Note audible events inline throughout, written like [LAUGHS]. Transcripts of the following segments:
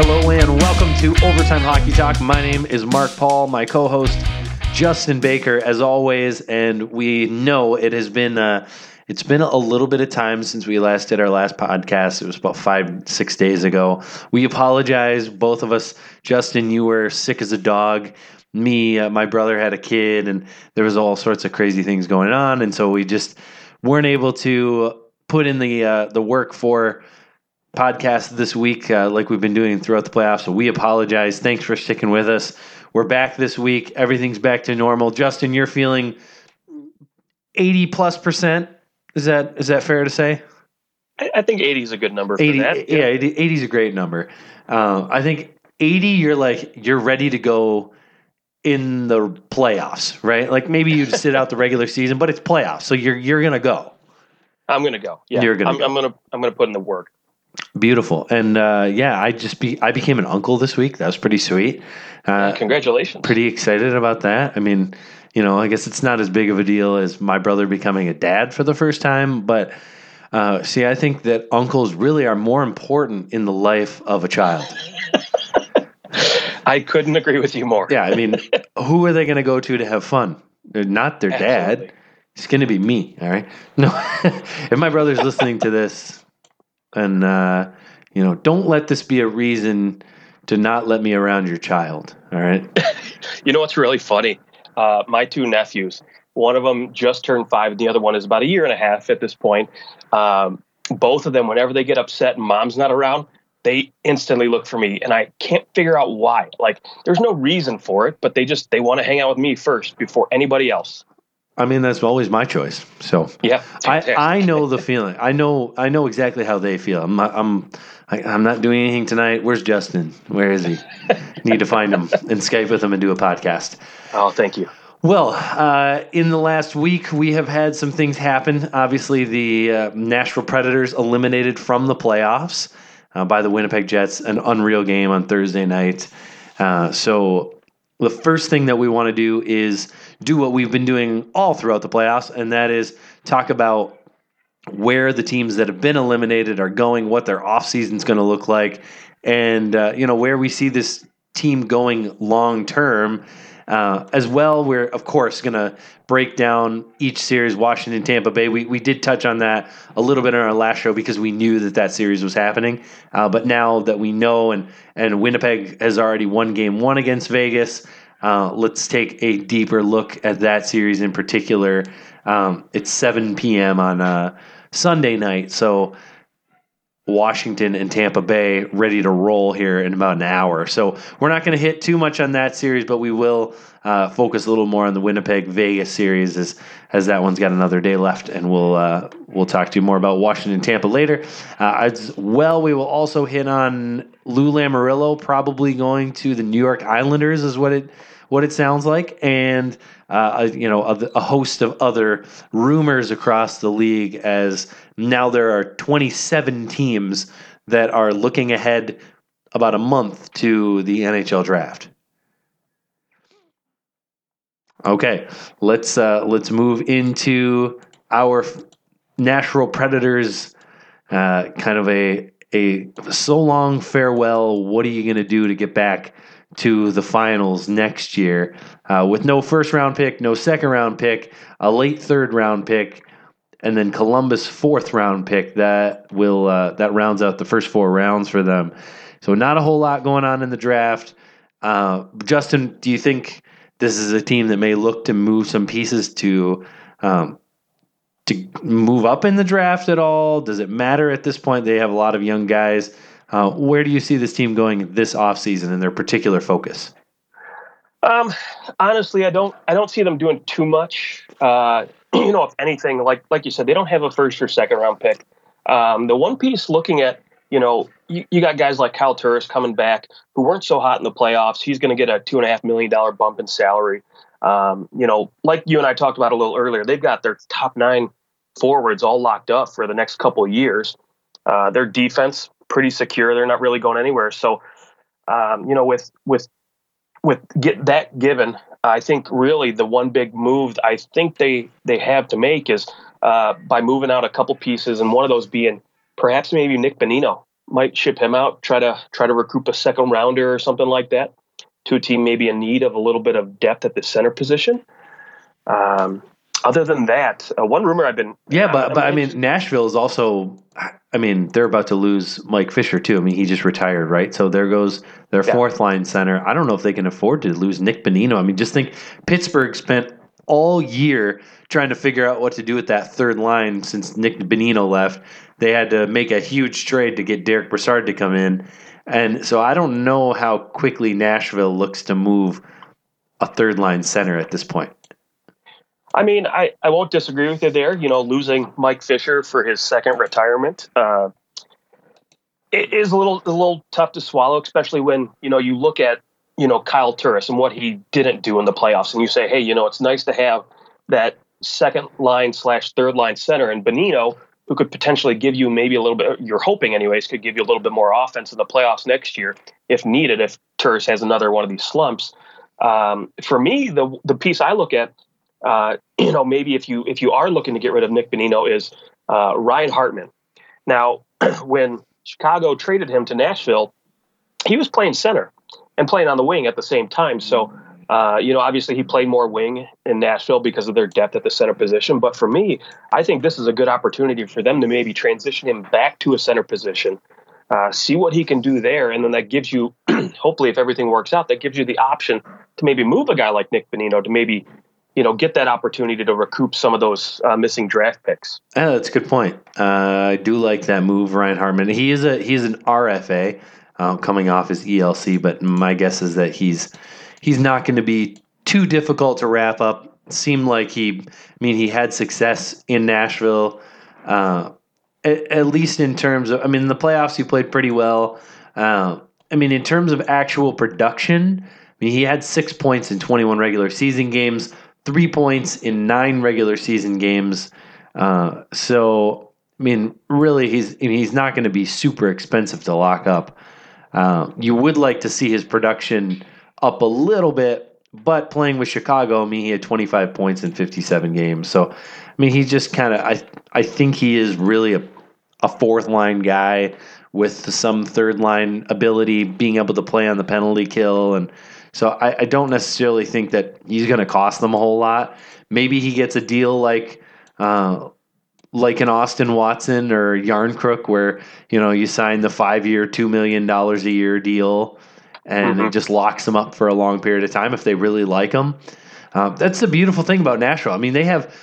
Hello and welcome to Overtime Hockey Talk. My name is Mark Paul, my co-host Justin Baker, as always, and we know it has been uh, it's been a little bit of time since we last did our last podcast. It was about five six days ago. We apologize, both of us. Justin, you were sick as a dog. Me, uh, my brother had a kid, and there was all sorts of crazy things going on, and so we just weren't able to put in the uh, the work for podcast this week, uh, like we've been doing throughout the playoffs. So we apologize. Thanks for sticking with us. We're back this week. Everything's back to normal. Justin, you're feeling 80 plus percent. Is that is that fair to say? I, I think 80 is a good number. 80, yeah, 80, 80 is a great number. Uh, I think 80, you're like you're ready to go in the playoffs, right? Like maybe you'd sit out the regular season, but it's playoffs, so you're you're gonna go. I'm gonna go. Yeah, You're gonna I'm, go. I'm gonna I'm gonna put in the work. Beautiful, and uh, yeah, I just be I became an uncle this week. That was pretty sweet. Uh, Congratulations. pretty excited about that. I mean, you know, I guess it's not as big of a deal as my brother becoming a dad for the first time, but uh, see, I think that uncles really are more important in the life of a child. [LAUGHS] I couldn't agree with you more. Yeah, I mean, [LAUGHS] who are they going to go to to have fun? They're not their dad. It's going to be me. All right. No, [LAUGHS] if my brother's listening to this, and uh, you know, don't let this be a reason to not let me around your child. All right. [LAUGHS] You know what's really funny? Uh, my two nephews, one of them just turned five, and the other one is about a year and a half at this point. Um, both of them, whenever they get upset and mom's not around, they instantly look for me, and I can't figure out why. Like, there's no reason for it, but they just they want to hang out with me first before anybody else. I mean, that's always my choice. So Yeah, I. I know the [LAUGHS] feeling. I know I know exactly how they feel. I'm not, I'm I, I'm not doing anything tonight. Where's Justin? Where is he? [LAUGHS] Need to find him and Skype with him and do a podcast. oh, thank you. Well, uh, in the last week, we have had some things happen. Obviously, the uh, Nashville Predators eliminated from the playoffs uh, by the Winnipeg Jets, an unreal game on Thursday night. Uh, so, the first thing that we want to do is do what we've been doing all throughout the playoffs, and that is talk about where the teams that have been eliminated are going, what their offseason is going to look like, and uh, you know where we see this team going long term. Uh, as well, we're of course going to break down each series, Washington, Tampa Bay. We we did touch on that a little bit in our last show because we knew that that series was happening. Uh, but now that we know, and and Winnipeg has already won Game One against Vegas. Uh, let's take a deeper look at that series in particular. Um, it's 7 p.m. on uh, Sunday night, so Washington and Tampa Bay ready to roll here in about an hour. So we're not going to hit too much on that series, but we will uh, focus a little more on the Winnipeg Vegas series as as that one's got another day left, and we'll uh, we'll talk to you more about Washington Tampa later. Uh, as well, we will also hit on Lou Lamoriello probably going to the New York Islanders, is what it what it sounds like, and uh, you know a, a host of other rumors across the league. As now there are 27 teams that are looking ahead about a month to the NHL draft. Okay, let's uh, let's move into our Nashville Predators. Uh, kind of a a so long farewell. What are you going to do to get back to the finals next year uh, with no first round pick, no second round pick, a late third round pick, and then Columbus fourth round pick that will uh, that rounds out the first four rounds for them. So not a whole lot going on in the draft. Uh, Justin, do you think this is a team that may look to move some pieces to um, to move up in the draft at all? Does it matter at this point? They have a lot of young guys. Uh, where do you see this team going this offseason and their particular focus? Um, honestly, I don't. I don't see them doing too much. Uh, [CLEARS THROAT] you know, if anything, like like you said, they don't have a first or second round pick. Um, the one piece looking at, you know, you, you got guys like Kyle Turris coming back who weren't so hot in the playoffs. He's going to get a two and a half million dollar bump in salary. Um, you know, like you and I talked about a little earlier, they've got their top nine forwards all locked up for the next couple of years. Uh, their defense pretty secure. They're not really going anywhere. So, um, you know, with with with get that given, I think really the one big move I think they they have to make is uh, by moving out a couple pieces, and one of those being perhaps maybe Nick Bonino. might ship him out, try to try to recoup a second rounder or something like that to a team maybe in need of a little bit of depth at the center position. Um, other than that, uh, one rumor I've been yeah, but but I mean Nashville is also. I mean they're about to lose Mike Fisher too. I mean he just retired, right? So there goes their yeah. fourth line center. I don't know if they can afford to lose Nick Bonino. I mean just think Pittsburgh spent all year trying to figure out what to do with that third line since Nick Bonino left. They had to make a huge trade to get Derek Brassard to come in. And so I don't know how quickly Nashville looks to move a third line center at this point. I mean, I, I won't disagree with you there. You know, losing Mike Fisher for his second retirement uh, it is a little a little tough to swallow, especially when you know you look at you know Kyle Turris and what he didn't do in the playoffs, and you say, hey, you know, it's nice to have that second line slash third line center and Bonino, who could potentially give you maybe a little bit. You're hoping, anyways, could give you a little bit more offense in the playoffs next year if needed. If Turris has another one of these slumps, um, for me, the the piece I look at, uh, [CLEARS THROAT] you know, maybe if you if you are looking to get rid of Nick Bonino, is uh, Ryan Hartman. Now, [CLEARS THROAT] when Chicago traded him to Nashville, he was playing center and playing on the wing at the same time. So, uh, you know, obviously he played more wing in Nashville because of their depth at the center position. But for me, I think this is a good opportunity for them to maybe transition him back to a center position, uh, see what he can do there, and then that gives you, [CLEARS THROAT] hopefully, if everything works out, that gives you the option to maybe move a guy like Nick Bonino to maybe. You know, get that opportunity to recoup some of those uh, missing draft picks. Yeah, that's a good point. Uh, I do like that move, Ryan Hartman. He is a he's an RFA, uh, coming off his ELC, but my guess is that he's he's not going to be too difficult to wrap up. Seemed like he, I mean, he had success in Nashville, uh, at, at, least in terms of, I mean, in the playoffs he played pretty well. Uh, I mean, in terms of actual production, I mean, he had six points in 21 regular season games, three points in nine regular season games. Uh, so, I mean, really, he's I mean, he's not going to be super expensive to lock up. Uh, you would like to see his production up a little bit, but playing with Chicago, I mean, he had 25 points in 57 games. So, I mean, he's just kind of, I, I think he is really a, a fourth line guy with some third line ability, being able to play on the penalty kill. And so I, I don't necessarily think that he's going to cost them a whole lot. Maybe he gets a deal like, uh, like an Austin Watson or Järnkrok, where you know you sign the five year, two million dollars a year deal, and mm-hmm. it just locks them up for a long period of time if they really like them. Uh, that's the beautiful thing about Nashville. I mean, they have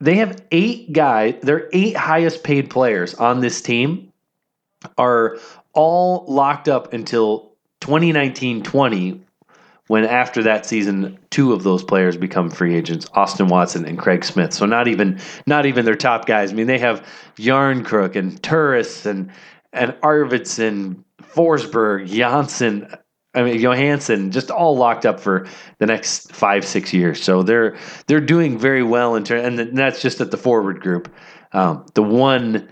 they have eight guys. Their eight highest paid players on this team are all locked up until 2019-20 when after that season, two of those players become free agents, Austin Watson and Craig Smith. So not even not even their top guys. I mean, they have Järnkrok and Turris and and Arvidsson, Forsberg, Janssen, I mean Johansen, just all locked up for the next five six years. So they're they're doing very well in terms, and that's just at the forward group. Um, the one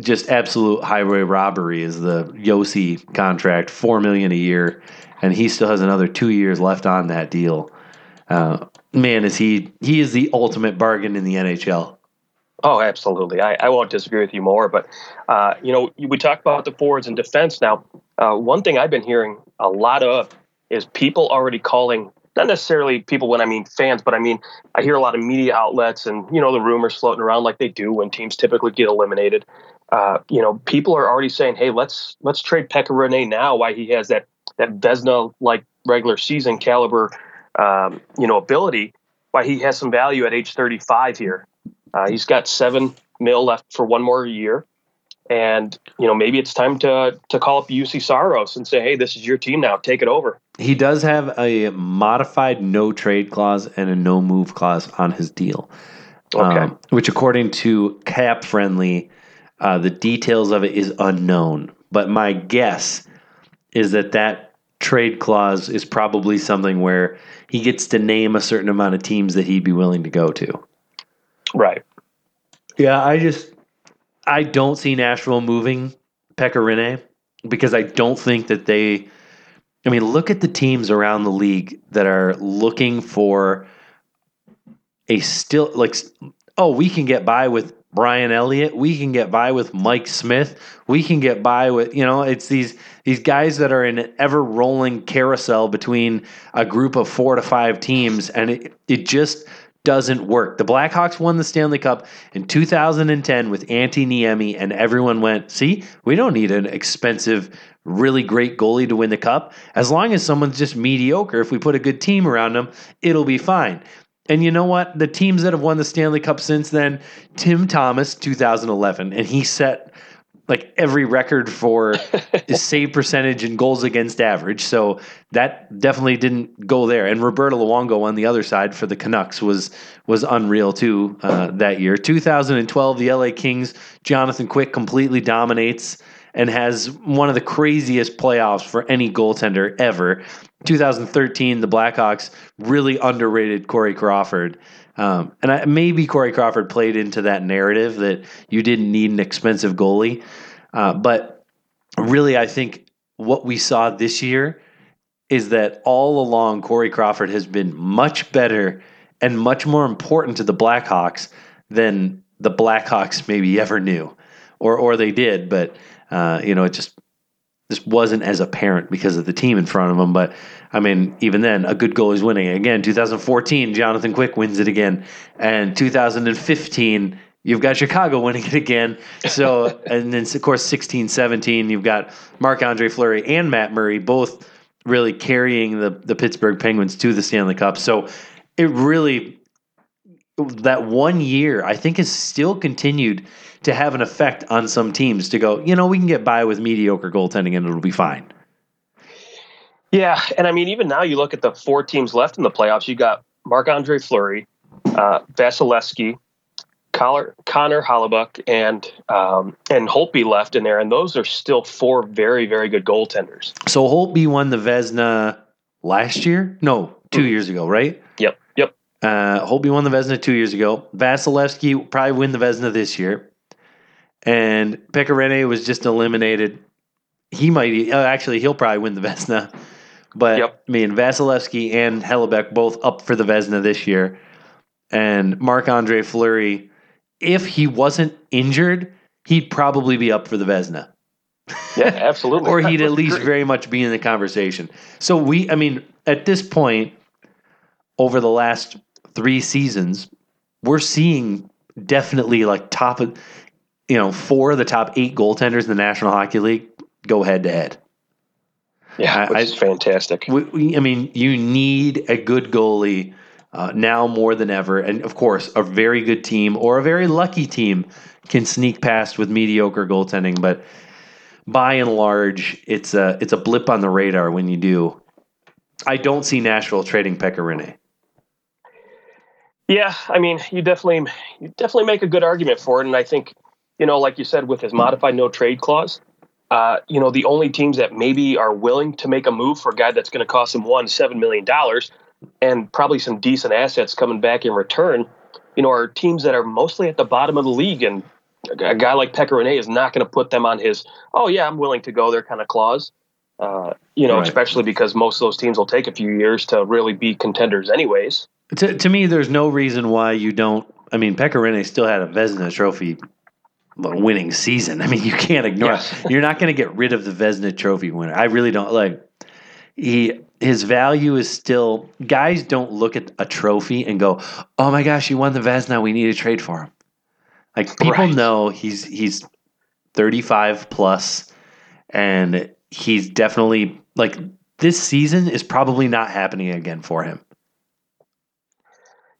just absolute highway robbery is the Josi contract, four million a year and he still has another two years left on that deal. Uh, man, is he he is the ultimate bargain in the NHL. Oh, absolutely. I, I won't disagree with you more, but uh, you know, we talk about the forwards and defense now. Uh, one thing I've been hearing a lot of is people already calling not necessarily people when I mean fans, but I mean I hear a lot of media outlets and you know the rumors floating around like they do when teams typically get eliminated. Uh, you know, people are already saying, "Hey, let's let's trade Pekka Rinne now." Why he has that that Vezina like regular season caliber, um, you know, ability. Why he has some value at age 35 here. Uh, he's got seven mil left for one more year, and you know maybe it's time to to call up Juuse Saros and say, hey, this is your team now, take it over. He does have a modified no trade clause and a no move clause on his deal. Okay. Um, which, according to Cap Friendly, uh, the details of it is unknown. But my guess is that that trade clause is probably something where he gets to name a certain amount of teams that he'd be willing to go to. Right. Yeah, I just I don't see Nashville moving Pekka Rinne because I don't think that they I mean, look at the teams around the league that are looking for a still like oh, we can get by with Brian Elliott. We can get by with Mike Smith. We can get by with you know it's these these guys that are in an ever rolling carousel between a group of four to five teams, and it it just doesn't work. The Blackhawks won the Stanley Cup in 2010 with Antti Niemi, and everyone went, "See, we don't need an expensive." Really great goalie to win the cup. As long as someone's just mediocre, if we put a good team around them, it'll be fine. And you know what? The teams that have won the Stanley Cup since then, Tim Thomas, 2011, and he set like every record for [LAUGHS] save percentage and goals against average. So that definitely didn't go there. And Roberto Luongo on the other side for the Canucks was was unreal too uh, that year. 2012, the LA Kings, Jonathan Quick completely dominates and has one of the craziest playoffs for any goaltender ever. 2013, the Blackhawks really underrated Corey Crawford. Um, and I, maybe Corey Crawford played into that narrative that you didn't need an expensive goalie. Uh, but really, I think what we saw this year is that all along, Corey Crawford has been much better and much more important to the Blackhawks than the Blackhawks maybe ever knew, or or they did. But uh, you know, it just this wasn't as apparent because of the team in front of them. But I mean, even then, a good goal is winning. Again, 2014, Jonathan Quick wins it again, and 2015. You've got Chicago [LAUGHS] winning it again. So, and then of course, 16 17, you've got Marc Andre Fleury and Matt Murray both really carrying the, the Pittsburgh Penguins to the Stanley Cup. So, it really, that one year, I think, has still continued to have an effect on some teams to go, you know, we can get by with mediocre goaltending and it'll be fine. Yeah, and I mean, even now you look at the four teams left in the playoffs. You got Marc Andre Fleury, uh, Vasilevskiy, Connor, Connor Hellebuyck, and um, and Holtby left in there, and those are still four very very good goaltenders. So Holtby won the Vezina last year? No, 2 mm-hmm. years ago, right? Yep, yep. Uh, Holtby won the Vezina two years ago. Vasilevskiy probably win the Vezina this year and Pekka Rinne was just eliminated. He might uh, actually he'll probably win the Vezina, but yep. I mean Vasilevskiy and Hellebuyck both up for the Vezina this year, and Marc Andre Fleury, if he wasn't injured, he'd probably be up for the Vezina. Yeah, absolutely. [LAUGHS] or he'd at least great. very much be in the conversation. So we, I mean, at this point, over the last three seasons, we're seeing definitely like top of you know, four of the top eight goaltenders in the National Hockey League go head to head. Yeah, which I, is fantastic. We, we, I mean, you need a good goalie uh, now more than ever, and of course, a very good team or a very lucky team can sneak past with mediocre goaltending. But by and large, it's a it's a blip on the radar when you do. I don't see Nashville trading Pekka Rinne. Yeah, I mean, you definitely you definitely make a good argument for it, and I think you know, like you said, with his modified no trade clause, uh, you know, the only teams that maybe are willing to make a move for a guy that's going to cost him one seven million dollars and probably some decent assets coming back in return, you know, are teams that are mostly at the bottom of the league, and a guy like Pekka Rinne is not going to put them on his "oh yeah, I'm willing to go there" kind of clause. Uh, you know, right. especially because most of those teams will take a few years to really be contenders, anyways. To, to me, there's no reason why you don't. I mean, Pekka Rinne still had a Vezina Trophy winning season. [LAUGHS] I mean, you can't ignore. Yes. [LAUGHS] You're not going to get rid of the Vezina Trophy winner. I really don't like. He his value is still. Guys don't look at a trophy and go, "Oh my gosh, he won the Vezina. We need to trade for him." Like people right. know he's he's 35 plus, and he's definitely like this season is probably not happening again for him.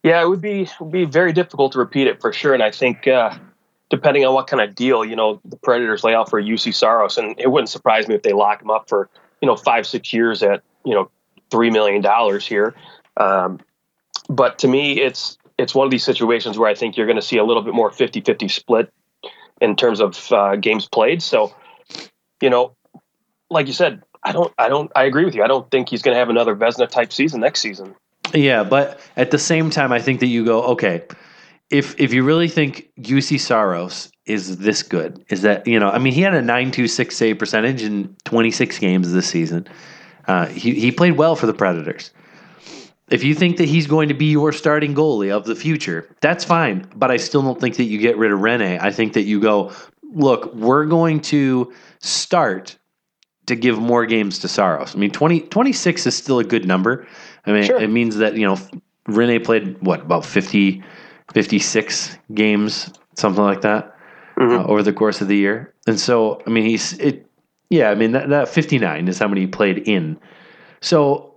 Yeah, it would be would be very difficult to repeat it for sure, and I think. Uh, depending on what kind of deal, you know, the Predators lay out for Juuse Saros, and it wouldn't surprise me if they lock him up for, you know, five, six years at, you know, $3 million here. Um, but to me, it's, it's one of these situations where I think you're going to see a little bit more 50 50 split in terms of uh, games played. So, you know, like you said, I don't, I don't, I agree with you. I don't think he's going to have another Vezina type season next season. Yeah, but at the same time, I think that you go, okay, if if you really think Juuse Saros is this good, is that you know, I mean, he had a nine two six save percentage in twenty six games this season. Uh, he he played well for the Predators. if you think that he's going to be your starting goalie of the future, that's fine. But I still don't think that you get rid of Rinne. I think that you go, look, we're going to start to give more games to Saros. I mean, 20, 26 is still a good number. I mean, Sure. it means that, you know, Rinne played, what, about 50, 56 games, something like that, Mhm. uh, over the course of the year. And so, I mean, he's, it, yeah, I mean, that, that 59 is how many he played in. So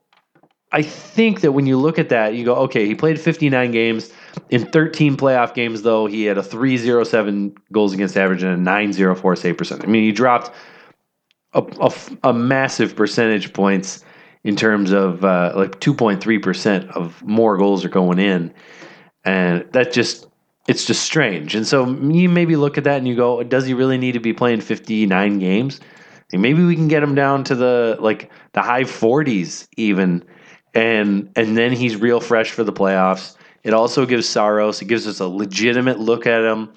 I think that when you look at that, you go, okay, he played 59 games. In 13 playoff games, though, he had a 307 goals against average and a 904 save percent. I mean, he dropped a, a, a massive percentage points in terms of uh, like 2.3% of more goals are going in. And that just, it's just strange. And so you maybe look at that and you go, does he really need to be playing 59 games? And maybe we can get him down to the like the high 40s even and and then he's real fresh for the playoffs. It also gives Saros, it gives us a legitimate look at him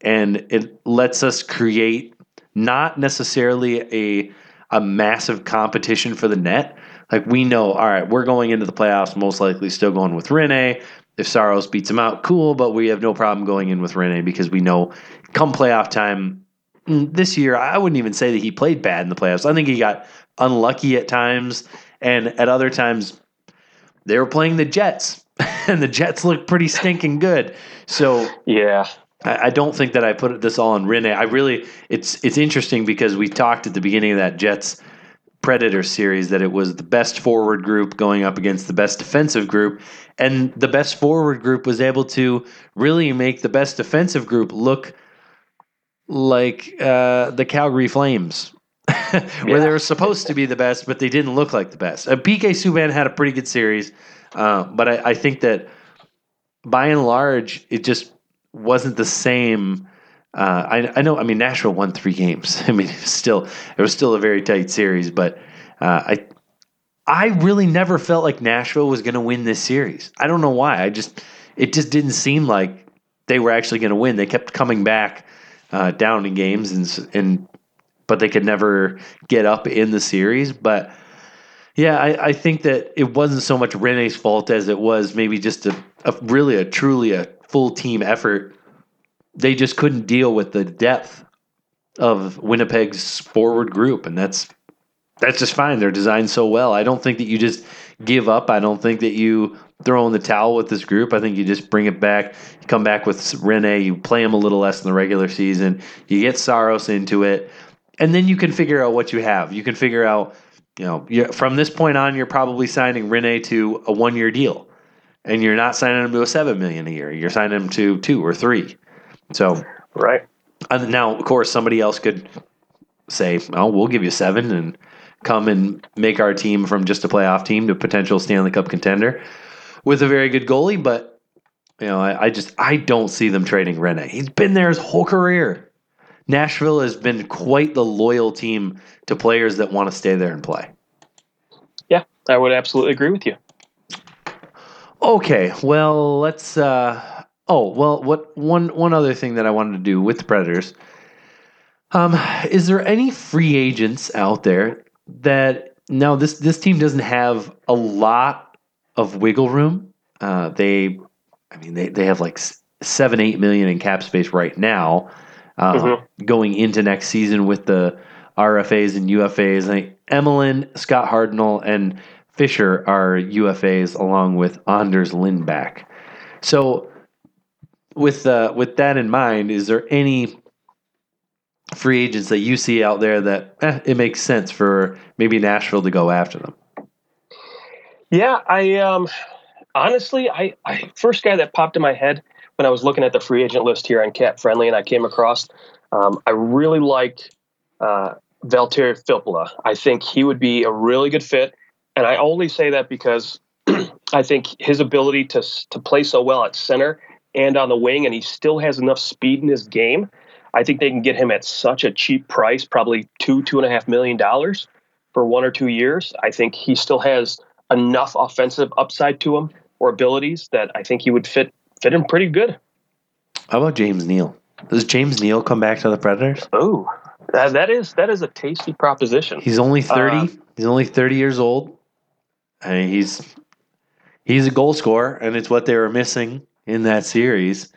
and it lets us create not necessarily a a massive competition for the net. Like we know, all right, we're going into the playoffs most likely still going with Rinne. If Saros beats him out, cool, but we have no problem going in with Rinne because we know come playoff time mm, this year, I wouldn't even say that he played bad in the playoffs. I think he got unlucky at times, and at other times, they were playing the Jets, [LAUGHS] and the Jets looked pretty stinking good. So Yeah. I, I don't think that I put this all on Rinne. I really, it's it's interesting because we talked at the beginning of that Jets Predator series that it was the best forward group going up against the best defensive group, and the best forward group was able to really make the best defensive group look like uh, the Calgary Flames, [LAUGHS] where Yeah. they were supposed to be the best, but they didn't look like the best. Uh, PK Subban had a pretty good series, uh, but I, I think that by and large, it just wasn't the same. Uh, I, I know. I mean, Nashville won three games. [LAUGHS] I mean, it was still it was still a very tight series, but uh, I I really never felt like Nashville was going to win this series. I don't know why. I just it just didn't seem like they were actually going to win. They kept coming back uh, down in games and and but they could never get up in the series. But yeah, I, I think that it wasn't so much Rinne's fault as it was maybe just a, a really a truly a full team effort. They just couldn't deal with the depth of Winnipeg's forward group, and that's that's just fine. They're designed so well. I don't think that you just give up. I don't think that you throw in the towel with this group. I think you just bring it back. You come back with Rinne. You play him a little less in the regular season. You get Saros into it, and then you can figure out what you have. You can figure out, you know, from this point on, you're probably signing Rinne to a one year deal, and you're not signing him to a seven million a year. You're signing him to two or three. So Right. and now, of course, somebody else could say, "Oh, we'll give you seven and come and make our team from just a playoff team to potential Stanley Cup contender with a very good goalie." But you know, I, I just I don't see them trading Rinne. He's been there his whole career. Nashville has been quite the loyal team to players that want to stay there and play. Yeah, I would absolutely agree with you. Okay, well, let's. Uh, oh, well, what one one other thing that I wanted to do with the Predators. Um, is there any free agents out there that now this this team doesn't have a lot of wiggle room? Uh, they, I mean, they they have like seven eight million in cap space right now. Uh, Mhm. Going into next season with the RFAs and UFAs, I think Emelin, Scott Hartnell, and Fisher are UFAs along with Anders Lindback. So, with uh, with that in mind, is there any free agents that you see out there that eh, it makes sense for maybe Nashville to go after them? Yeah, I um honestly, I, I first guy that popped in my head when I was looking at the free agent list here on Cap Friendly, and I came across. Um, I really like uh, Valtteri Filppula. I think he would be a really good fit, and I only say that because [CLEARS THROAT] I think his ability to to play so well at center and on the wing, and he still has enough speed in his game. I think they can get him at such a cheap price, probably two two and a half million dollars for one or two years. I think he still has enough offensive upside to him or abilities that I think he would fit fit in pretty good. How about James Neal? Does James Neal come back to the Predators? Oh, that, that is that is a tasty proposition. He's only thirty. Uh, he's only thirty years old. I mean, he's he's a goal scorer, and it's what they were missing in that series.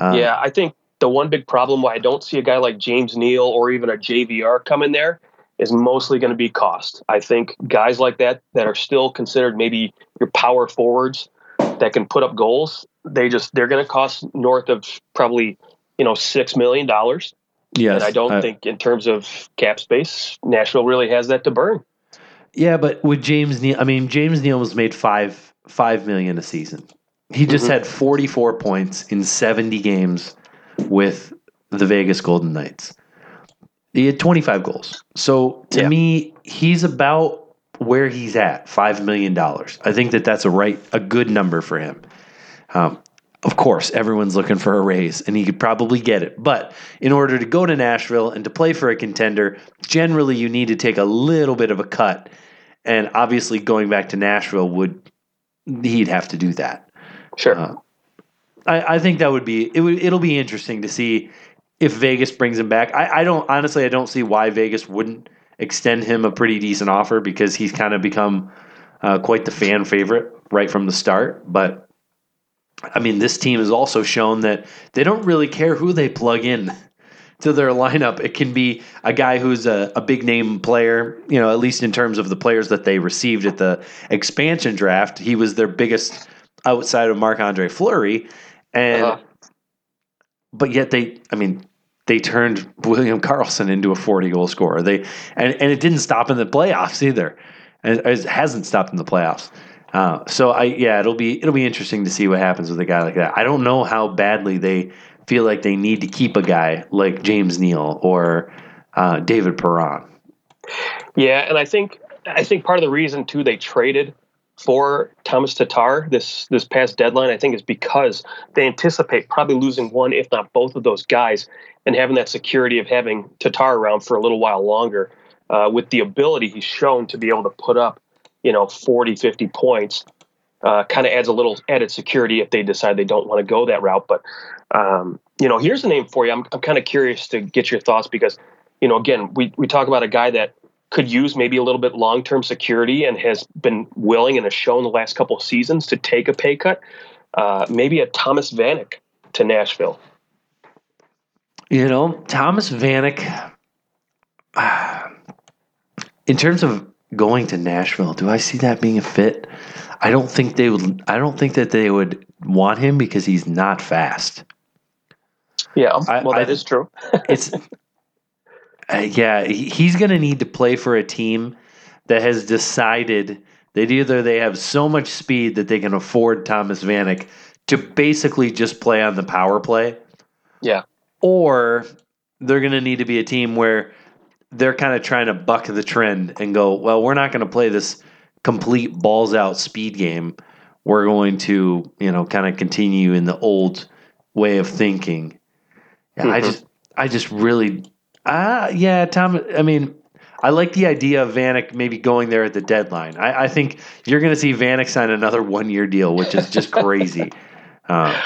Uh, yeah, I think the one big problem why I don't see a guy like James Neal or even a JVR come in there is mostly going to be cost. I think guys like that that are still considered maybe your power forwards that can put up goals, they just they're going to cost north of probably you know six million dollars. Yes, and I don't I, think in terms of cap space, Nashville really has that to burn. Yeah, but with James Neal, I mean James Neal was made five five million a season. He just mm-hmm. had forty four points in seventy games with the Vegas Golden Knights. He had twenty five goals. So to yeah. me, he's about where he's at, five million dollars. I think that that's a right, a good number for him. Um, of course, everyone's looking for a raise, and he could probably get it. But in order to go to Nashville and to play for a contender, generally you need to take a little bit of a cut. And obviously, going back to Nashville would he'd have to do that. Sure. Uh, I, I, think that would be it. Would, it'll be interesting to see if Vegas brings him back. I, I don't honestly. I don't see why Vegas wouldn't extend him a pretty decent offer because he's kind of become uh, quite the fan favorite right from the start. But I mean, this team has also shown that they don't really care who they plug in [LAUGHS] to their lineup. It can be a guy who's a, a big name player, you know, at least in terms of the players that they received at the expansion draft. He was their biggest outside of Marc Andre Fleury. And, uh-huh. but yet they, I mean, they turned William Karlsson into a 40 goal scorer. They, and, and it didn't stop in the playoffs either. And it hasn't stopped in the playoffs. Uh, so I yeah, it'll be it'll be interesting to see what happens with a guy like that. I don't know how badly they feel like they need to keep a guy like James Neal or uh, David Perron. Yeah, and I think I think part of the reason too they traded for Thomas Tatar this this past deadline, I think, is because they anticipate probably losing one, if not both, of those guys, and having that security of having Tatar around for a little while longer, uh, with the ability he's shown to be able to put up you know 40 50 points uh, kind of adds a little added security if they decide they don't want to go that route. But um, you know here's a name for you. I'm, I'm kind of curious to get your thoughts because you know again we, we talk about a guy that could use maybe a little bit long-term security and has been willing and has shown the last couple of seasons to take a pay cut uh, maybe a thomas vanek to nashville you know thomas vanek [SIGHS] in terms of going to Nashville. Do I see that being a fit? I don't think they would. I don't think that they would want him because he's not fast. Yeah, well, that I, is true. it's [LAUGHS] uh, yeah, he's going to need to play for a team that has decided that either they have so much speed that they can afford Thomas Vanek to basically just play on the power play. Yeah. Or they're going to need to be a team where they're kind of trying to buck the trend and go, well, we're not going to play this complete balls out speed game. We're going to, you know, kind of continue in the old way of thinking. Yeah, mm-hmm. I just, I just really, ah, uh, yeah, Tom. I mean, I like the idea of Vanek maybe going there at the deadline. I, I think you're going to see Vanek sign another one year deal, which is just crazy. [LAUGHS] Uh,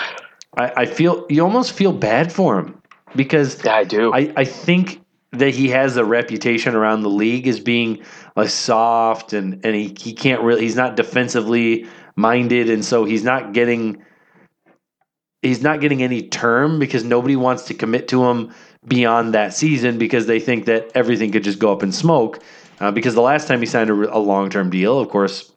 I, I, feel you almost feel bad for him because yeah, I do. I, I think that he has a reputation around the league as being a soft and and he, he can't really he's not defensively minded and so he's not getting he's not getting any term because nobody wants to commit to him beyond that season because they think that everything could just go up in smoke uh, because the last time he signed a, a long-term deal of course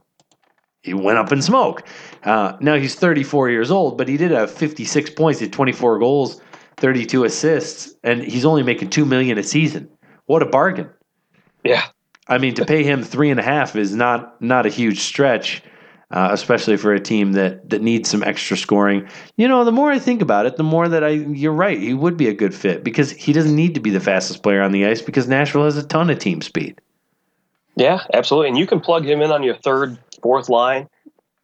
he went up in smoke uh, now he's 34 years old but he did have 56 points he had 24 goals 32 assists, and he's only making two million a season. What a bargain! Yeah, I mean to pay him three and a half is not not a huge stretch, uh, especially for a team that that needs some extra scoring. You know, the more I think about it, the more that I you're right, he would be a good fit because he doesn't need to be the fastest player on the ice because Nashville has a ton of team speed. Yeah, absolutely, and you can plug him in on your third, fourth line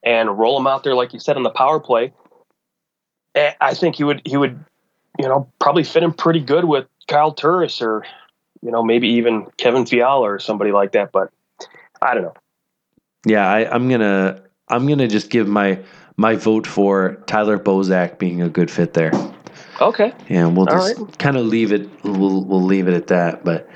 and roll him out there like you said on the power play. Eh, I think he would he would you know, probably fit him pretty good with Kyle Turris or, you know, maybe even Kevin Fiala or somebody like that. But I don't know. Yeah, I, I'm gonna I'm gonna just give my my vote for Tyler Bozak being a good fit there. Okay. And we'll just right. kind of leave it. We'll we'll leave it at that. But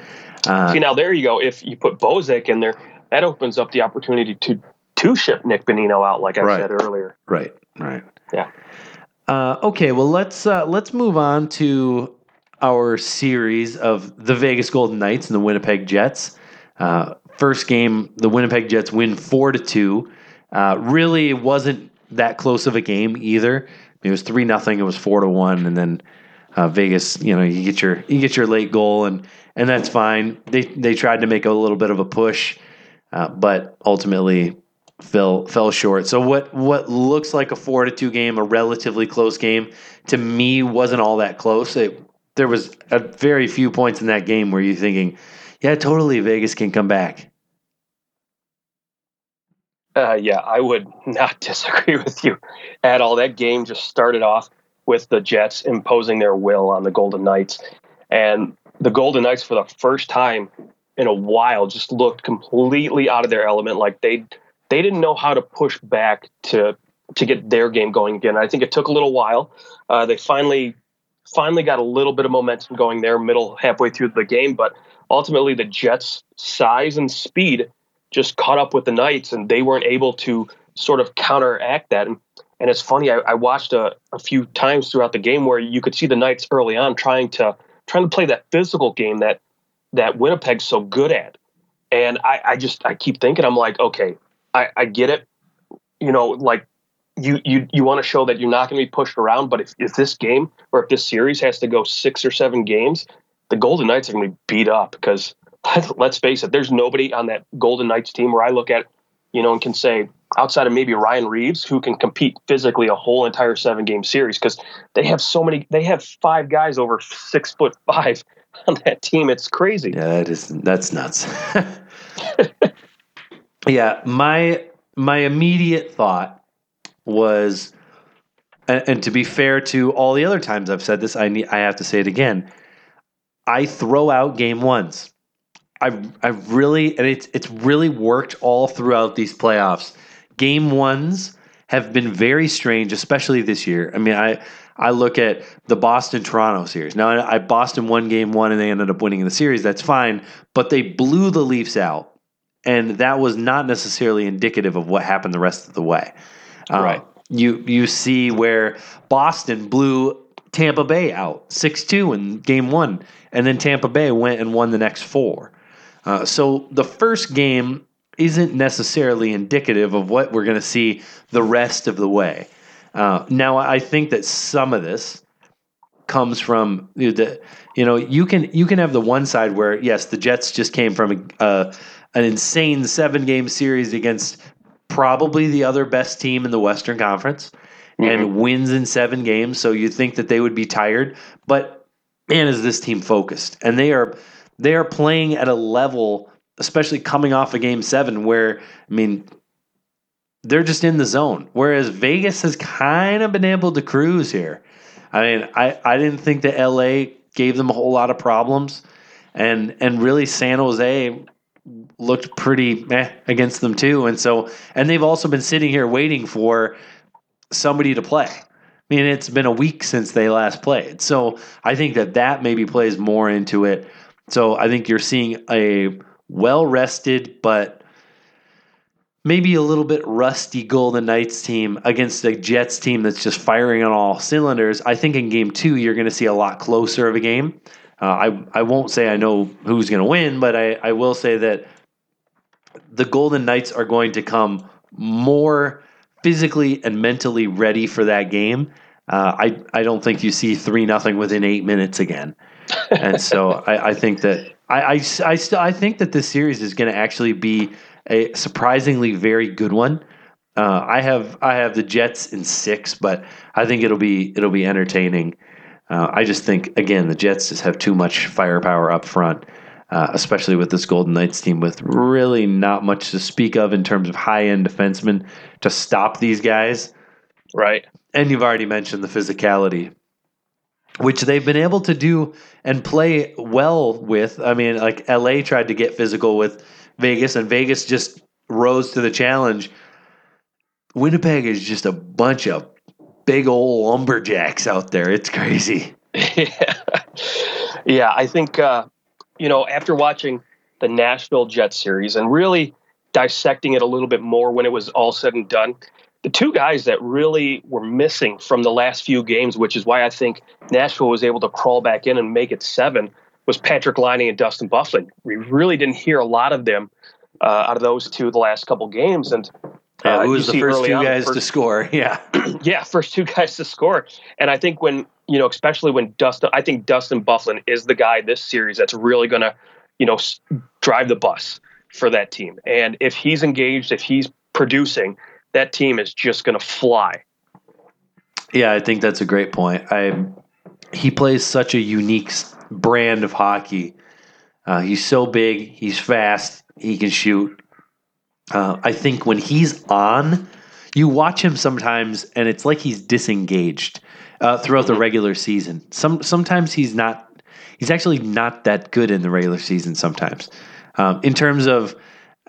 uh, see, now there you go. If you put Bozak in there, that opens up the opportunity to to ship Nick Bonino out, like I Right. said earlier. Right, right. Yeah. Uh, okay, well let's uh, let's move on to our series of the Vegas Golden Knights and the Winnipeg Jets. Uh, first game, the Winnipeg Jets win four to two. Uh, really, wasn't that close of a game either. It was three nothing. It was four to one, and then uh, Vegas, you know, you get your you get your late goal, and and that's fine. They they tried to make a little bit of a push, uh, but ultimately fell fell short. So what what looks like a four to two game, a relatively close game, to me wasn't all that close. It, there was a very few points in that game where you're thinking, yeah, totally, Vegas can come back. Uh, yeah, I would [LAUGHS] not disagree with you at all. That game just started off with the Jets imposing their will on the Golden Knights. And the Golden Knights, for the first time in a while, just looked completely out of their element. Like they they didn't know how to push back to to get their game going again. I think it took a little while. Uh, they finally finally got a little bit of momentum going there, middle halfway through the game, but ultimately the Jets' size and speed just caught up with the Knights, and they weren't able to sort of counteract that. And, and it's funny, I, I watched a, a few times throughout the game where you could see the Knights early on trying to trying to play that physical game that that Winnipeg's so good at. And I, I just I keep thinking, I'm like, okay, I, I get it. You know, like you you you want to show that you're not going to be pushed around, but if, if this game or if this series has to go six or seven games, the Golden Knights are going to be beat up because let's face it, there's nobody on that Golden Knights team where I look at, you know, and can say outside of maybe Ryan Reaves who can compete physically a whole entire seven game series because they have so many. They have five guys over six foot five [LAUGHS] on that team. It's crazy. Yeah, that is that's nuts. [LAUGHS] yeah, my my immediate thought was, and, and to be fair to all the other times I've said this, I need I have to say it again. I throw out game ones. I I really and it's it's really worked all throughout these playoffs. Game ones have been very strange, especially this year. I mean, I I look at the Boston Toronto series. Now, I, I Boston won game one and they ended up winning the series. That's fine, but they blew the Leafs out, and that was not necessarily indicative of what happened the rest of the way. Uh, Right. You you see where Boston blew Tampa Bay out six two in game one, and then Tampa Bay went and won the next four. Uh, so the first game isn't necessarily indicative of what we're going to see the rest of the way. Uh, now, I think that some of this comes from you the you know you can you can have the one side where yes the Jets just came from a, uh, an insane seven game series against probably the other best team in the Western Conference and wins in seven games. So you'd think that they would be tired but man is this team focused? And they are they are playing at a level especially coming off of game 7 where I mean they're just in the zone. Whereas Vegas has kind of been able to cruise here. I mean, I, I didn't think that LA gave them a whole lot of problems. And and really San Jose looked pretty meh against them too. And so and they've also been sitting here waiting for somebody to play. I mean, it's been a week since they last played. So I think that that maybe plays more into it. So I think you're seeing a well rested but maybe a little bit rusty Golden Knights team against a Jets team that's just firing on all cylinders. I think in game two, you're going to see a lot closer of a game. Uh, I, I won't say I know who's going to win, but I, I will say that the Golden Knights are going to come more physically and mentally ready for that game. Uh, I, I don't think you see 3 nothing within eight minutes again. And so I, I think that I, I, I, still, I think that this series is going to actually be a surprisingly very good one. Uh, I have I have the Jets in six, but I think it'll be it'll be entertaining. Uh, I just think again the Jets just have too much firepower up front, uh, especially with this Golden Knights team with really not much to speak of in terms of high end defensemen to stop these guys. Right. And you've already mentioned the physicality, which they've been able to do and play well with. I mean, like LA tried to get physical with Vegas, and Vegas just rose to the challenge. Winnipeg is just a bunch of big old lumberjacks out there. It's crazy. yeah. [LAUGHS] yeah, I think uh, you know after watching the Nashville Jets series and really dissecting it a little bit more when it was all said and done, the two guys that really were missing from the last few games, which is why I think Nashville was able to crawl back in and make it seven, was Patrik Laine and Dustin Byfuglien. We really didn't hear a lot of them uh, out of those two the last couple games, and yeah, who was the first two guys first, to score? [LAUGHS] Yeah, [CLEARS THROAT] yeah, first two guys to score. And I think when you know, especially when Dustin, I think Dustin Byfuglien is the guy this series that's really going to, you know, drive the bus for that team. And if he's engaged, if he's producing, that team is just going to fly. Yeah, I think that's a great point. I he plays such a unique brand of hockey. Uh, he's so big, he's fast, he can shoot. Uh, I think when he's on, you watch him sometimes, and it's like he's disengaged uh, throughout the regular season. Some sometimes he's not. He's actually not that good in the regular season. Sometimes, um, in terms of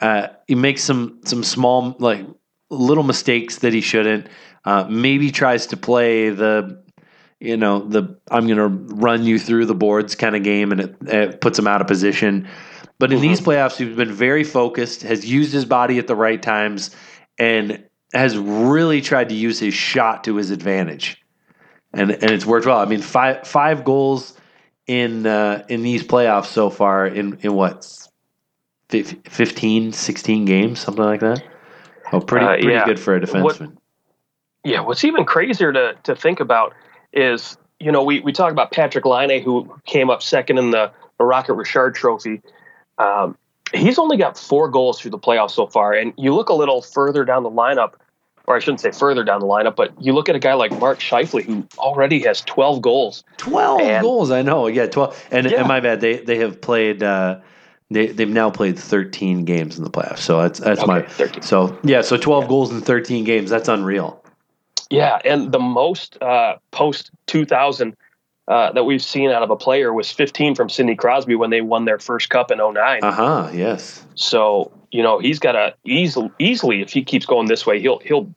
uh, he makes some some small like little mistakes that he shouldn't. Uh, maybe tries to play the you know the I'm going to run you through the boards kind of game, and it, it puts him out of position. But in mm-hmm. these playoffs, he's been very focused, has used his body at the right times, and has really tried to use his shot to his advantage. And and it's worked well. I mean, five five goals in uh, in these playoffs so far in in what 15, 16 games, something like that. Oh, pretty uh, yeah. good for a defenseman. What, yeah, what's even crazier to to think about is you know we we talk about Patrik Laine who came up second in the, the Rocket Richard Trophy. Um, he's only got four goals through the playoffs so far, and you look a little further down the lineup, or I shouldn't say further down the lineup, but you look at a guy like Mark Scheifele who already has twelve goals. Twelve and, goals, I know. Yeah, twelve. And, yeah. and my bad, they they have played. Uh, they they've now played 13 games in the playoffs. So that's that's okay, my 13. so yeah. So 12 yeah. goals in 13 games. That's unreal. Yeah, and the most uh, post 2000 uh, that we've seen out of a player was 15 from Sidney Crosby when they won their first cup in 09. Uh huh. Yes. So you know he's got to easily easily if he keeps going this way he'll he'll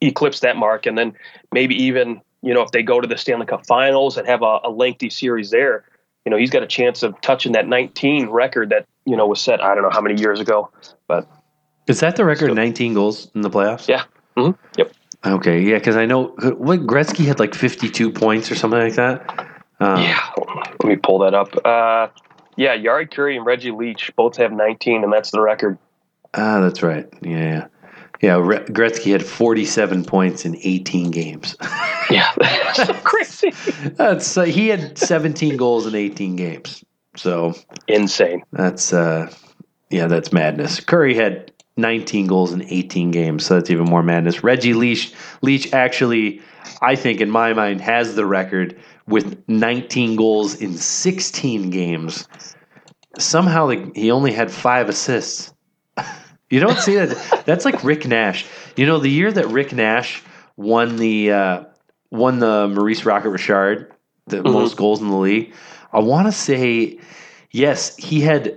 eclipse that mark and then maybe even you know if they go to the Stanley Cup Finals and have a, a lengthy series there you know, he's got a chance of touching that 19 record that, you know, was set, I don't know how many years ago, but. Is that the record, still. 19 goals in the playoffs? Yeah. Mm-hmm. Yep. Okay. Yeah. Cause I know what Gretzky had like 52 points or something like that. Um, yeah. Let me pull that up. Uh, yeah. Jari Kurri and Reggie Leach both have 19 and that's the record. Ah, that's right. Yeah. Yeah, Gretzky had 47 points in 18 games. [LAUGHS] yeah, that's so crazy. That's uh, he had 17 goals in 18 games. So insane. That's uh, yeah, that's madness. Kurri had 19 goals in 18 games, so that's even more madness. Reggie Leach, Leach actually, I think in my mind, has the record with 19 goals in 16 games. Somehow, like, he only had five assists. [LAUGHS] You don't see that. That's like Rick Nash. You know, the year that Rick Nash won the uh, won the Maurice Rocket Richard, the mm-hmm. most goals in the league. I want to say, yes, he had.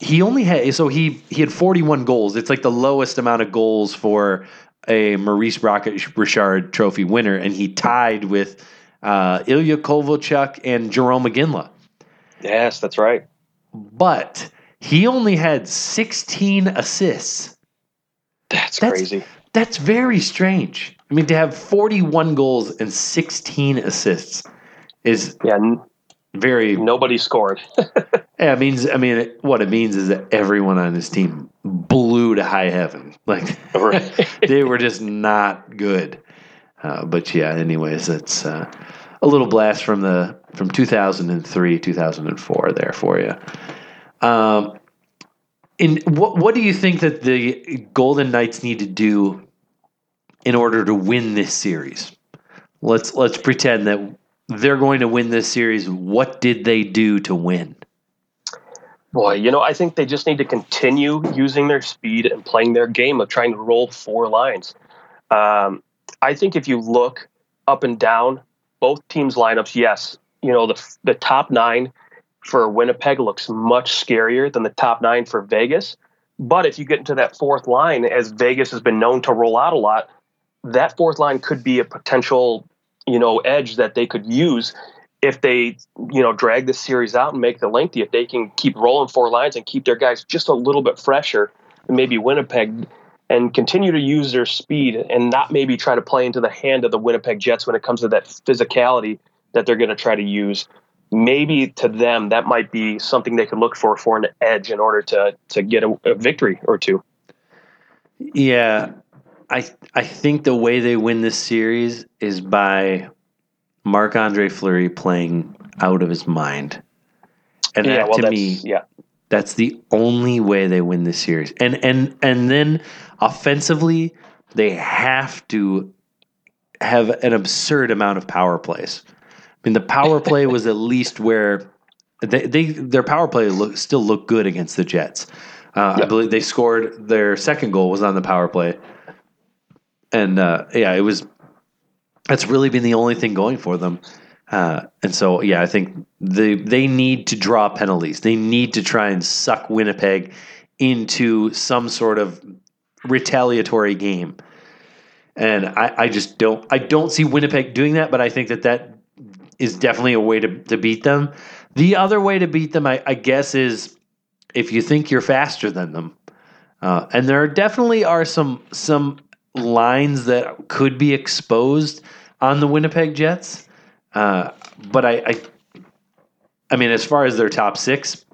He only had so he he had 41 goals. It's like the lowest amount of goals for a Maurice Rocket Richard Trophy winner, and he tied with uh, Ilya Kovalchuk and Jarome Iginla. Yes, that's right. But he only had 16 assists. That's, that's crazy. That's very strange. I mean, to have 41 goals and 16 assists is yeah, very nobody scored. [LAUGHS] yeah, it means I mean what it means is that everyone on his team blew to high heaven. [LAUGHS] Like [LAUGHS] they were just not good. Uh, but yeah, anyways, it's uh, a little blast from the from 2003, 2004 there for you. Um, in what what do you think that the Golden Knights need to do in order to win this series? Let's let's pretend that they're going to win this series. What did they do to win? Boy, you know, I think they just need to continue using their speed and playing their game of trying to roll four lines. Um, I think if you look up and down both teams' lineups, yes, you know the the top nine for Winnipeg looks much scarier than the top nine for Vegas. But if you get into that fourth line, as Vegas has been known to roll out a lot, that fourth line could be a potential, you know, edge that they could use if they, you know, drag this series out and make the lengthy. If they can keep rolling four lines and keep their guys just a little bit fresher, maybe Winnipeg and continue to use their speed and not maybe try to play into the hand of the Winnipeg Jets when it comes to that physicality that they're going to try to use. Maybe to them that might be something they could look for for an edge in order to to get a, a victory or two. Yeah, I I think the way they win this series is by Marc Andre Fleury playing out of his mind, and yeah, that well, to me, yeah, that's the only way they win this series. And and and then offensively, they have to have an absurd amount of power plays. I mean, the power play [LAUGHS] was at least where they, they their power play look, still looked good against the Jets. Uh. I believe they scored their second goal was on the power play, and uh, yeah, it was. That's really been the only thing going for them. Uh, and so, yeah, I think they they need to draw penalties. They need to try and suck Winnipeg into some sort of retaliatory game. And I, I just don't I don't see Winnipeg doing that, but I think that that is definitely a way to, to beat them. The other way to beat them, I, I guess, is if you think you're faster than them. Uh, and there definitely are some some lines that could be exposed on the Winnipeg Jets. Uh, but I, I, I mean, as far as their top six,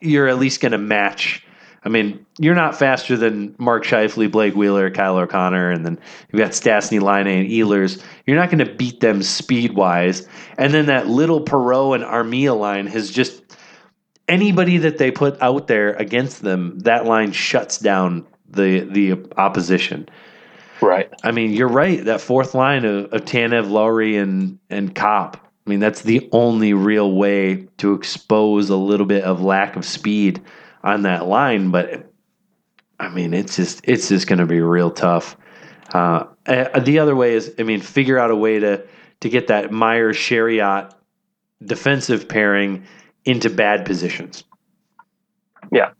you're at least going to match. I mean, you're not faster than Mark Scheifele, Blake Wheeler, Kyle O'Connor, and then you've got Stastny, Laine, and Ehlers. You're not going to beat them speed wise. And then that little Perreault and Armia line has just anybody that they put out there against them, that line shuts down the the opposition. Right. I mean, you're right. That fourth line of, of Tanev, Lowry, and and Copp. I mean, that's the only real way to expose a little bit of lack of speed on that line. But I mean, it's just it's just going to be real tough. Uh, the other way is, I mean, figure out a way to to get that Myers Chiarot defensive pairing into bad positions. Yeah.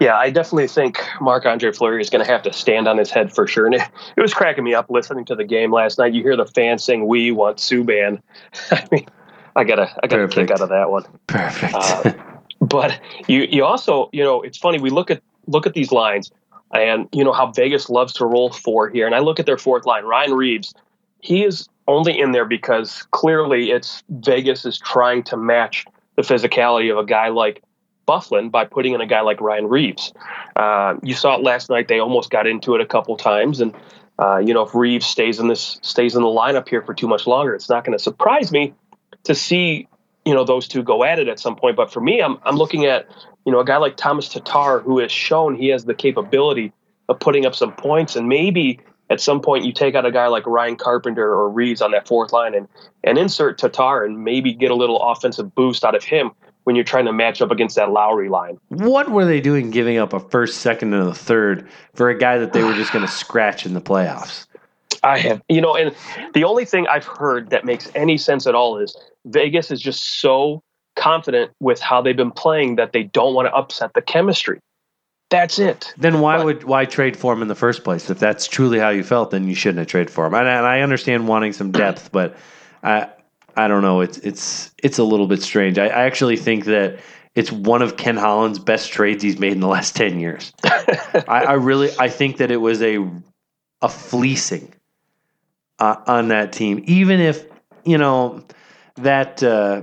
Yeah, I definitely think Marc Andre Fleury is going to have to stand on his head for sure. And it, it, was cracking me up listening to the game last night. You hear the fans saying, "We want Subban." [LAUGHS] I mean, I got a I got Perfect. a kick out of that one. Perfect. Uh, [LAUGHS] but you you also you know it's funny we look at look at these lines and you know how Vegas loves to roll four here, and I look at their fourth line, Ryan Reaves. He is only in there because clearly it's Vegas is trying to match the physicality of a guy like Byfuglien by putting in a guy like Ryan Reaves. Uh, you saw it last night; they almost got into it a couple times, and uh, you know if Reaves stays in this stays in the lineup here for too much longer, it's not going to surprise me to see you know those two go at it at some point. But for me, I'm I'm looking at you know a guy like Tomas Tatar who has shown he has the capability of putting up some points, and maybe at some point you take out a guy like Ryan Carpenter or Reaves on that fourth line and and insert Tatar and maybe get a little offensive boost out of him when you're trying to match up against that Lowry line. What were they doing giving up a first, second, and a third for a guy that they were just going to scratch in the playoffs? I have, you know, and the only thing I've heard that makes any sense at all is Vegas is just so confident with how they've been playing that they don't want to upset the chemistry. That's it. Then why but, would why trade for him in the first place? If that's truly how you felt, then you shouldn't have traded for him. And, and I understand wanting some [CLEARS THROAT] depth, but I I don't know. It's it's it's a little bit strange. I, I actually think that it's one of Ken Holland's best trades he's made in the last ten years. [LAUGHS] I, I, really I think that it was a a fleecing uh, on that team. Even if you know that uh,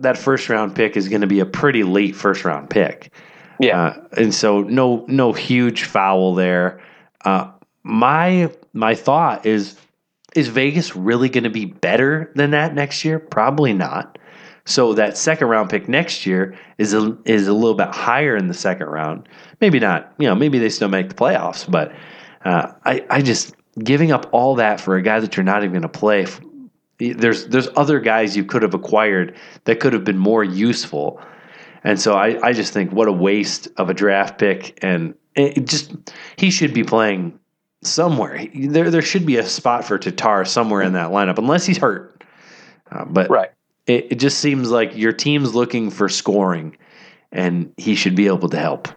that first round pick is going to be a pretty late first round pick. Yeah, uh, and so no no huge foul there. Uh, my my thought is is Vegas really going to be better than that next year? Probably not. So that second round pick next year is a, is a little bit higher in the second round. Maybe not. You know, maybe they still make the playoffs, but uh, I I just giving up all that for a guy that you're not even going to play. There's there's other guys you could have acquired that could have been more useful, and so I I just think what a waste of a draft pick, and it just he should be playing somewhere. There there should be a spot for Tatar somewhere in that lineup, unless he's hurt. Uh, but right. it, it just seems like your team's looking for scoring, and he should be able to help.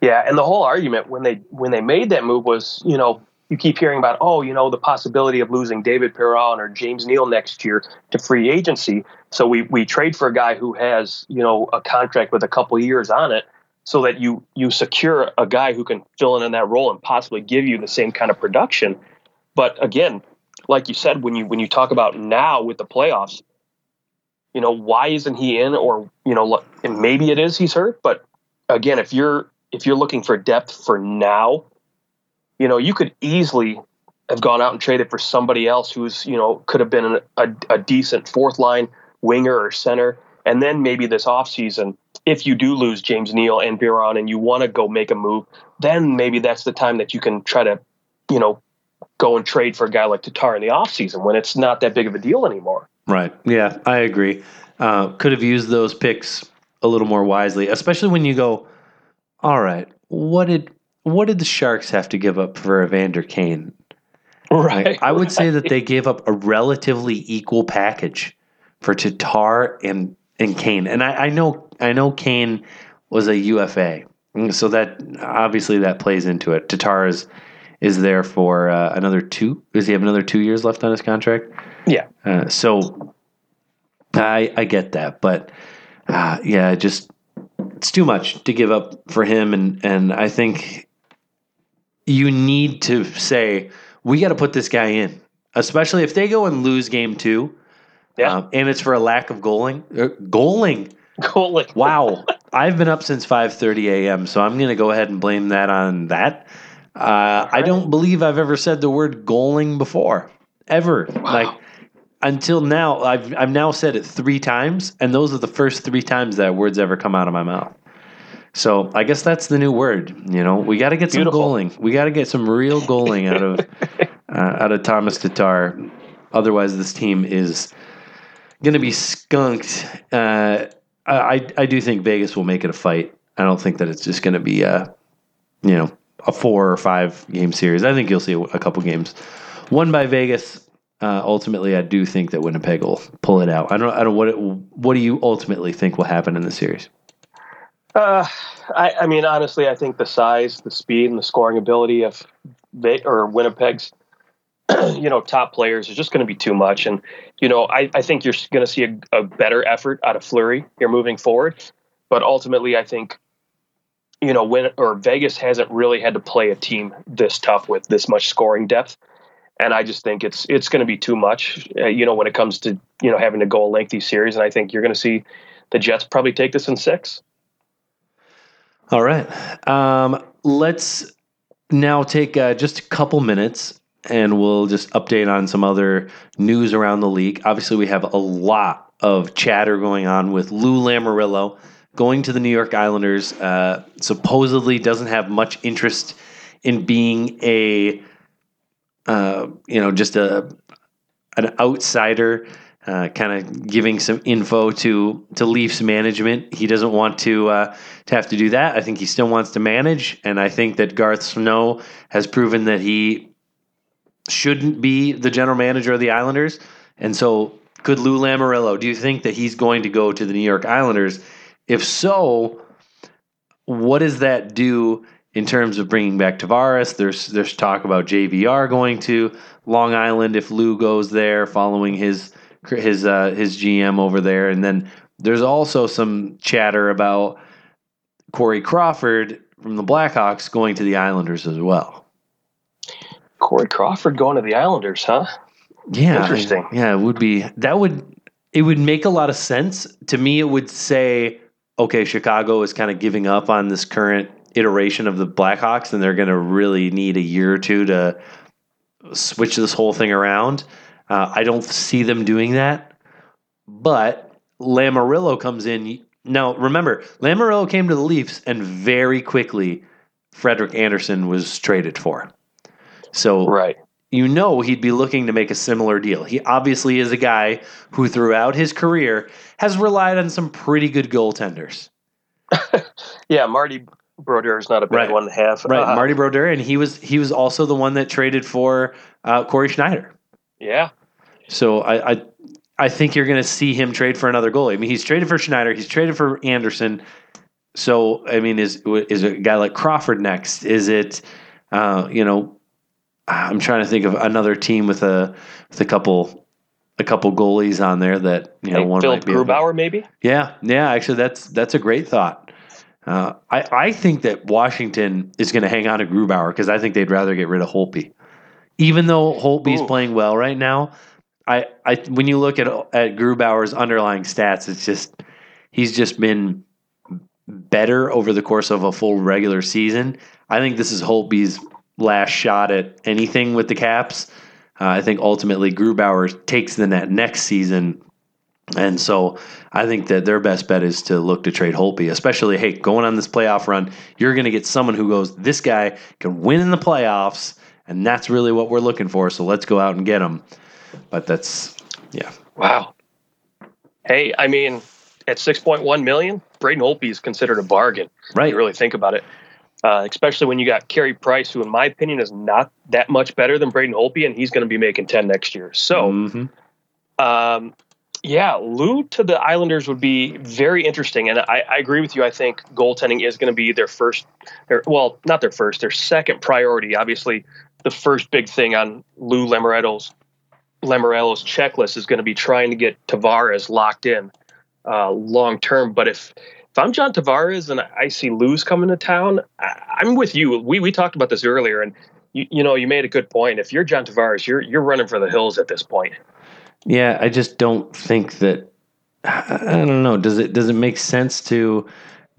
Yeah, and the whole argument when they when they made that move was, you know, you keep hearing about, oh, you know, the possibility of losing David Perron or James Neal next year to free agency. So we we trade for a guy who has, you know, a contract with a couple years on it so that you you secure a guy who can fill in in that role and possibly give you the same kind of production. But again, like you said, when you when you talk about now with the playoffs, you know why isn't he in? Or you know, maybe it is he's hurt. But again, if you're if you're looking for depth for now, you know you could easily have gone out and traded for somebody else who's you know could have been a, a decent fourth line winger or center, and then maybe this offseason if you do lose James Neal and Perron and you want to go make a move, then maybe that's the time that you can try to, you know, go and trade for a guy like Tatar in the offseason when it's not that big of a deal anymore. Right. Yeah, I agree. Uh, could have used those picks a little more wisely, especially when you go, all right, what did what did the Sharks have to give up for Evander Kane? Right. Like, I would right. say that they gave up a relatively equal package for Tatar and and Kane. And I, I know I know Kane was a UFA, so that obviously that plays into it. Tatar is is there for uh, another two. Does he have another two years left on his contract? Yeah. Uh, so I I get that, but uh, yeah, just it's too much to give up for him, and and I think you need to say we got to put this guy in, especially if they go and lose game two yeah. Um, and it's for a lack of goaling. Uh, goaling. Goaling. [LAUGHS] wow. I've been up since 5:30 a.m., so I'm going to go ahead and blame that on that. Uh, right. I don't believe I've ever said the word goaling before, ever. Wow. Like until now, I've I've now said it three times, and those are the first three times that word's ever come out of my mouth. So I guess that's the new word. You know, we got to get some Beautiful. goaling. We got to get some real goaling out of [LAUGHS] uh, out of Tomas Tatar. Otherwise, this team is going to be skunked. Uh, I I do think Vegas will make it a fight. I don't think that it's just going to be a you know a four or five game series. I think you'll see a, a couple games won by Vegas. Uh, ultimately, I do think that Winnipeg will pull it out. I don't. I don't. What What do you ultimately think will happen in the series? Uh, I, I mean, honestly, I think the size, the speed, and the scoring ability of or Winnipeg's [CLEARS THROAT] you know, top players is just going to be too much. And, you know, I, I think you're going to see a, a, better effort out of Fleury here moving forward. But ultimately, I think, you know, when or Vegas hasn't really had to play a team this tough with this much scoring depth. And I just think it's it's going to be too much, uh, you know, when it comes to you know having to go a lengthy series. And I think you're going to see the Jets probably take this in six. All right, um, let's now take uh, just a couple minutes and we'll just update on some other news around the league. Obviously, we have a lot of chatter going on with Lou Lamoriello going to the New York Islanders. Uh, supposedly, doesn't have much interest in being a, uh, you know, just a an outsider. Uh, kind of giving some info to to Leafs management. He doesn't want to uh, to have to do that. I think he still wants to manage, and I think that Garth Snow has proven that he shouldn't be the general manager of the Islanders. And so, could Lou Lamoriello, do you think that he's going to go to the New York Islanders? If so, what does that do in terms of bringing back Tavares? There's there's talk about JVR going to Long Island if Lou goes there, following his his uh, his GM over there, and then there's also some chatter about Corey Crawford from the Blackhawks going to the Islanders as well. Corey Crawford going to the Islanders, huh? Yeah, interesting. Yeah, it would be. That would it would make a lot of sense to me. It would say, okay, Chicago is kind of giving up on this current iteration of the Blackhawks, and they're going to really need a year or two to switch this whole thing around. Uh, I don't see them doing that, but Lamoriello comes in. Now, remember, Lamoriello came to the Leafs, and very quickly, Frederik Andersen was traded for. So right. you know he'd be looking to make a similar deal. He obviously is a guy who throughout his career has relied on some pretty good goaltenders. [LAUGHS] yeah, Marty Brodeur is not a bad right. one to have. Right, uh, Marty Brodeur, and he was he was also the one that traded for uh, Cory Schneider. Yeah. So I, I I think you're going to see him trade for another goalie. I mean, he's traded for Schneider, he's traded for Andersen. So I mean, is is a guy like Crawford next? Is it uh, you know I'm trying to think of another team with a with a couple a couple goalies on there that you know like one Phil might be Grubauer maybe. Yeah, yeah. Actually, that's that's a great thought. Uh, I, I think that Washington is going to hang on to Grubauer because I think they'd rather get rid of Holtby. Even though Holtby's Ooh. playing well right now, I, I when you look at at Grubauer's underlying stats, it's just he's just been better over the course of a full regular season. I think this is Holtby's last shot at anything with the Caps. Uh, I think ultimately Grubauer takes the net next season and so I think that their best bet is to look to trade Holtby, especially, hey, going on this playoff run, you're going to get someone who goes, this guy can win in the playoffs, and that's really what we're looking for. So let's go out and get them. But that's, yeah. Wow. Hey, I mean, at 6.1 million, Braden Holtby is considered a bargain. Right. You really think about it. Uh, especially when you got Carey Price, who, in my opinion, is not that much better than Braden Holtby, and he's going to be making 10 next year. So, Mhm. um, yeah, Lou to the Islanders would be very interesting, and I, I agree with you. I think goaltending is going to be their first, their, well, not their first, their second priority. Obviously, the first big thing on Lou Lamoriello's Lamoriello's checklist is going to be trying to get Tavares locked in uh, long term. But if if I'm John Tavares and I see Lou's coming to town, I, I'm with you. We we talked about this earlier, and you, you know you made a good point. If you're John Tavares, you're you're running for the hills at this point. Yeah, I just don't think that. I I don't know. Does it does it make sense to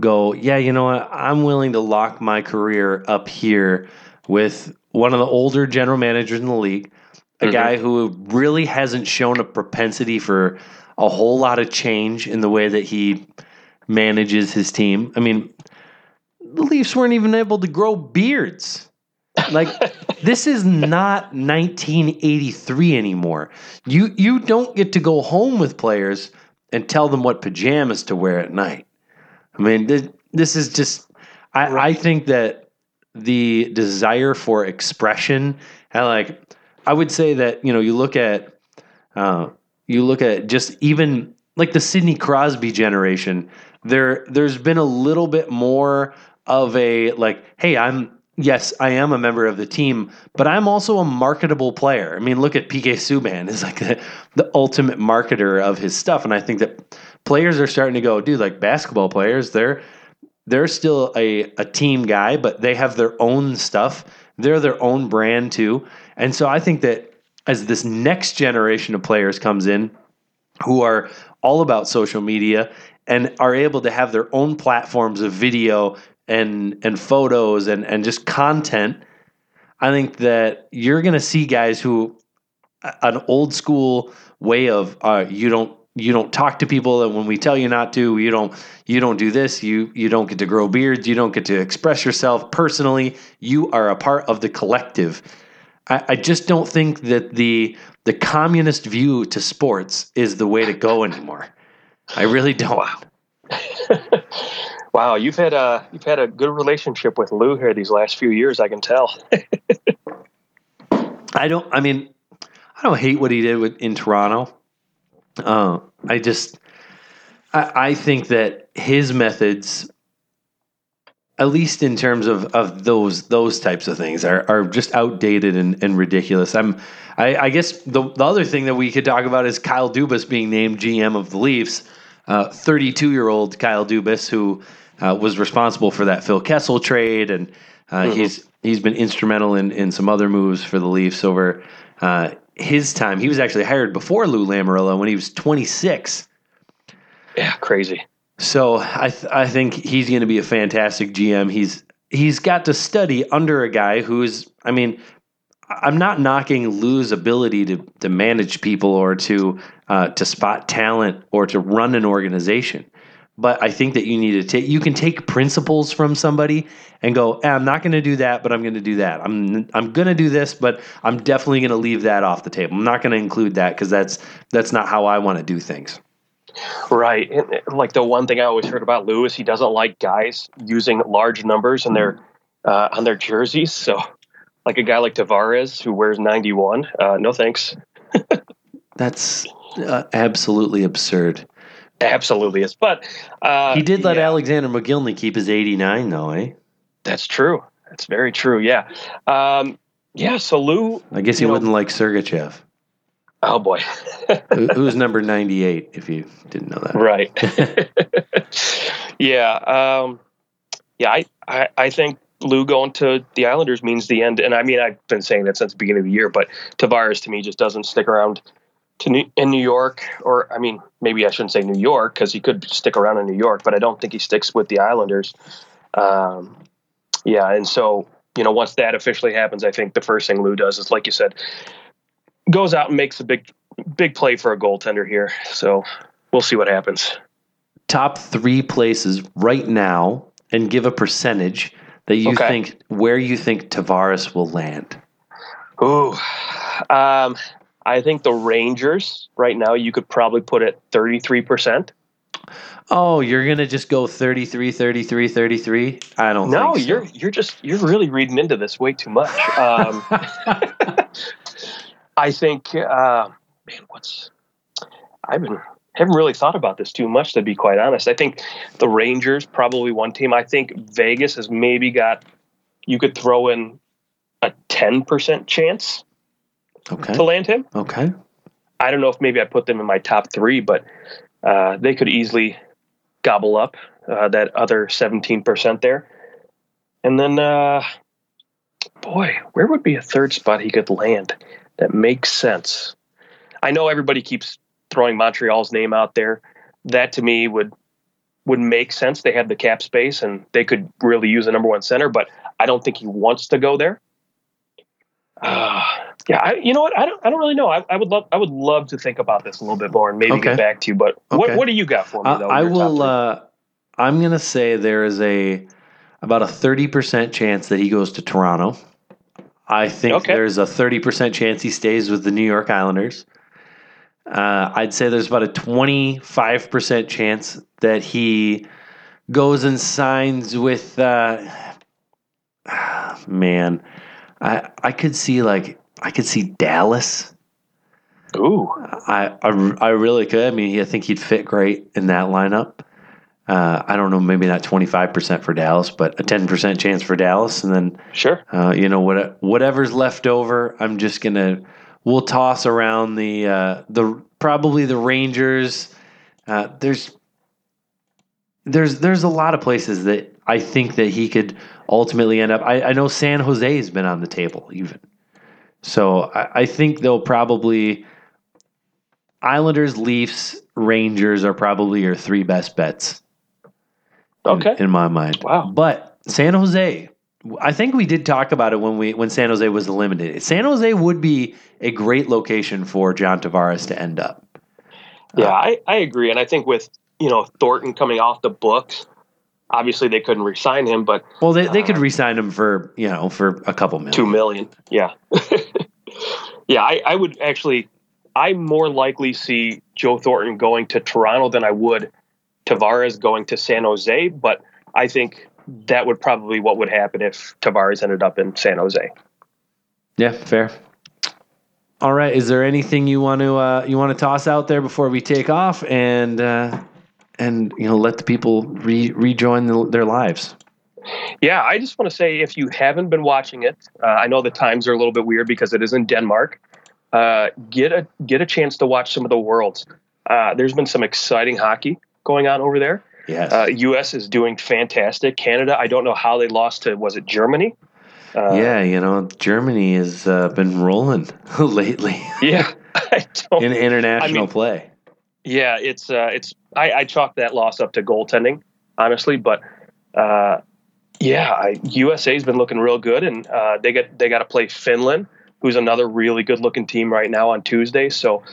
go? Yeah, you know what? I'm willing to lock my career up here with one of the older general managers in the league, a Mhm. guy who really hasn't shown a propensity for a whole lot of change in the way that he manages his team. I mean, the Leafs weren't even able to grow beards. Like [LAUGHS] this is not 1983 anymore. You you don't get to go home with players and tell them what pajamas to wear at night. I mean, this, this is just. I, I think that the desire for expression, and like, I would say that you know, you look at, uh, you look at just even like the Sidney Crosby generation. There, there's been a little bit more of a like, hey, I'm yes, I am a member of the team, but I'm also a marketable player. I mean, look at PK Subban is like [LAUGHS] the, the ultimate marketer of his stuff, and I think that players are starting to go, dude, like basketball players, they're they're still a, a team guy, but they have their own stuff. They're their own brand too. And so I think that as this next generation of players comes in who are all about social media and are able to have their own platforms of video and and photos and and just content, I think that you're going to see guys who an old school way of uh, you don't you don't talk to people and when we tell you not to you don't you don't do this you you don't get to grow beards you don't get to express yourself personally you are a part of the collective I, I just don't think that the the communist view to sports is the way to go anymore i really don't Wow. wow, you've had a you've had a good relationship with Lou here these last few years. I can tell. [LAUGHS] I don't. I mean, I don't hate what he did with in Toronto. Uh, I just, I, I think that his methods, at least in terms of, of those those types of things, are, are just outdated and, and ridiculous. I'm, I, I guess the the other thing that we could talk about is Kyle Dubas being named GM of the Leafs. Thirty-two year old Kyle Dubas, who uh, was responsible for that Phil Kessel trade, and uh, he's he's been instrumental in, in some other moves for the Leafs over uh, his time. He was actually hired before Lou Lamoriello when he was 26. yeah, crazy. So I th- I think he's going to be a fantastic GM. He's he's got to study under a guy who's I mean I'm not knocking Lou's ability to to manage people or to uh, to spot talent or to run an organization. But I think that you need to take you can take principles from somebody and go, eh, I'm not going to do that, but I'm going to do that. I'm I'm going to do this, but I'm definitely going to leave that off the table. I'm not going to include that because that's that's not how I want to do things. Right. And, like the one thing I always heard about Lou is he doesn't like guys using large numbers in their uh, on their jerseys. So, like a guy like Tavares who wears 91, uh, no thanks. [LAUGHS] That's uh, absolutely absurd. Absolutely is. But uh, He did let yeah, Alexander Mogilny keep his 89, though, eh? That's true. That's very true. Yeah. Um, yeah. So Lou. I guess he know- wouldn't like Sergachev, Oh boy. who, who's number 98, if you didn't know that. right. [LAUGHS] yeah. Um, yeah, I, I, I think Lou going to the Islanders means the end. And I mean, I've been saying that since the beginning of the year, but Tavares to me just doesn't stick around to New, in New York, or I mean, maybe I shouldn't say New York because he could stick around in New York, but I don't think he sticks with the Islanders. Um, yeah, and so you know, once that officially happens, I think the first thing Lou does is, like you said, goes out and makes a big, big play for a goaltender here. So we'll see what happens. Top three places right now, and give a percentage that you okay. think where you think Tavares will land. Ooh, um, I think the Rangers right now you could probably put it 33%. Oh, you're going to just go 33 33 33? I don't No, so. you're you're just you're really reading into this way too much. Um, [LAUGHS] I think uh, man, what's I've been haven't really thought about this too much to be quite honest. I think the Rangers probably one team. I think Vegas has maybe got you could throw in a 10% chance okay. to land him. Okay. I don't know if maybe I put them in my top three, but uh, they could easily gobble up uh, that other 17% there. And then, uh, boy, where would be a third spot he could land that makes sense? I know everybody keeps throwing Montreal's name out there. That to me would would make sense. They have the cap space and they could really use a number one center, but I don't think he wants to go there. Uh, yeah, I, you know what? I don't. I don't really know. I, I, would love. I would love to think about this a little bit more and maybe okay. get back to you. But okay. what What do you got for me? Though, I, will. Uh, I'm gonna say there is a about a thirty percent chance that he goes to Toronto. I think okay. there's a thirty percent chance he stays with the New York Islanders. Uh, I'd say there's about a twenty five percent chance that he goes and signs with. Uh, [SIGHS] man, I I could see like I could see Dallas. Ooh, I, I, I really could. I mean, I think he'd fit great in that lineup. Uh, I don't know, maybe not twenty five percent for Dallas, but a ten percent chance for Dallas, and then sure, uh, you know what whatever's left over, I'm just gonna we'll toss around the uh, the probably the Rangers. Uh, there's there's there's a lot of places that I think that he could ultimately end up. I, I know San Jose has been on the table even. So I, I think they'll probably Islanders, Leafs, Rangers are probably your three best bets. Okay. In, in my mind. Wow. But San Jose, I think we did talk about it when we when San Jose was eliminated. San Jose would be a great location for John Tavares to end up. Yeah, uh, I, I agree. And I think with, you know, Thornton coming off the books, obviously they couldn't re-sign him, but well, they they uh, could re-sign him for you know for a couple million, two million. Yeah, [LAUGHS] yeah. I, I would actually, I more likely see Joe Thornton going to Toronto than I would Tavares going to San Jose. But I think that would probably what would happen if Tavares ended up in San Jose. Yeah, fair. All right. Is there anything you want to uh, you want to toss out there before we take off? And uh, and you know let the people re- rejoin the, their lives. Yeah, I just want to say if you haven't been watching it, uh, I know the times are a little bit weird because it is in Denmark. Uh, get a get a chance to watch some of the worlds. Uh, there's been some exciting hockey going on over there. Yes. U.S. Uh, is doing fantastic. Canada, I don't know how they lost to was it Germany? Uh, yeah, you know Germany has uh, been rolling [LAUGHS] lately. yeah, [LAUGHS] in international I mean, play. Yeah, it's uh, it's I, I chalk that loss up to goaltending, honestly. But uh, yeah, I, USA's been looking real good, and uh, they get they got to play Finland, who's another really good looking team right now on Tuesday. So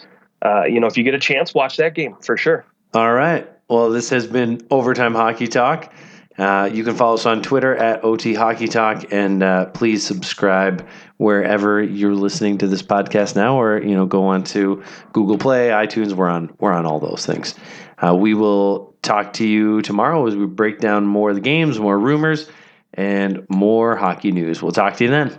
uh, you know, if you get a chance, watch that game for sure. All right. Well, this has been overtime hockey talk. Uh, you can follow us on Twitter at OT Hockey Talk, and uh, please subscribe wherever you're listening to this podcast now, or you know, go on to Google Play, iTunes. We're on we're on all those things. Uh, we will talk to you tomorrow as we break down more of the games, more rumors, and more hockey news. We'll talk to you then.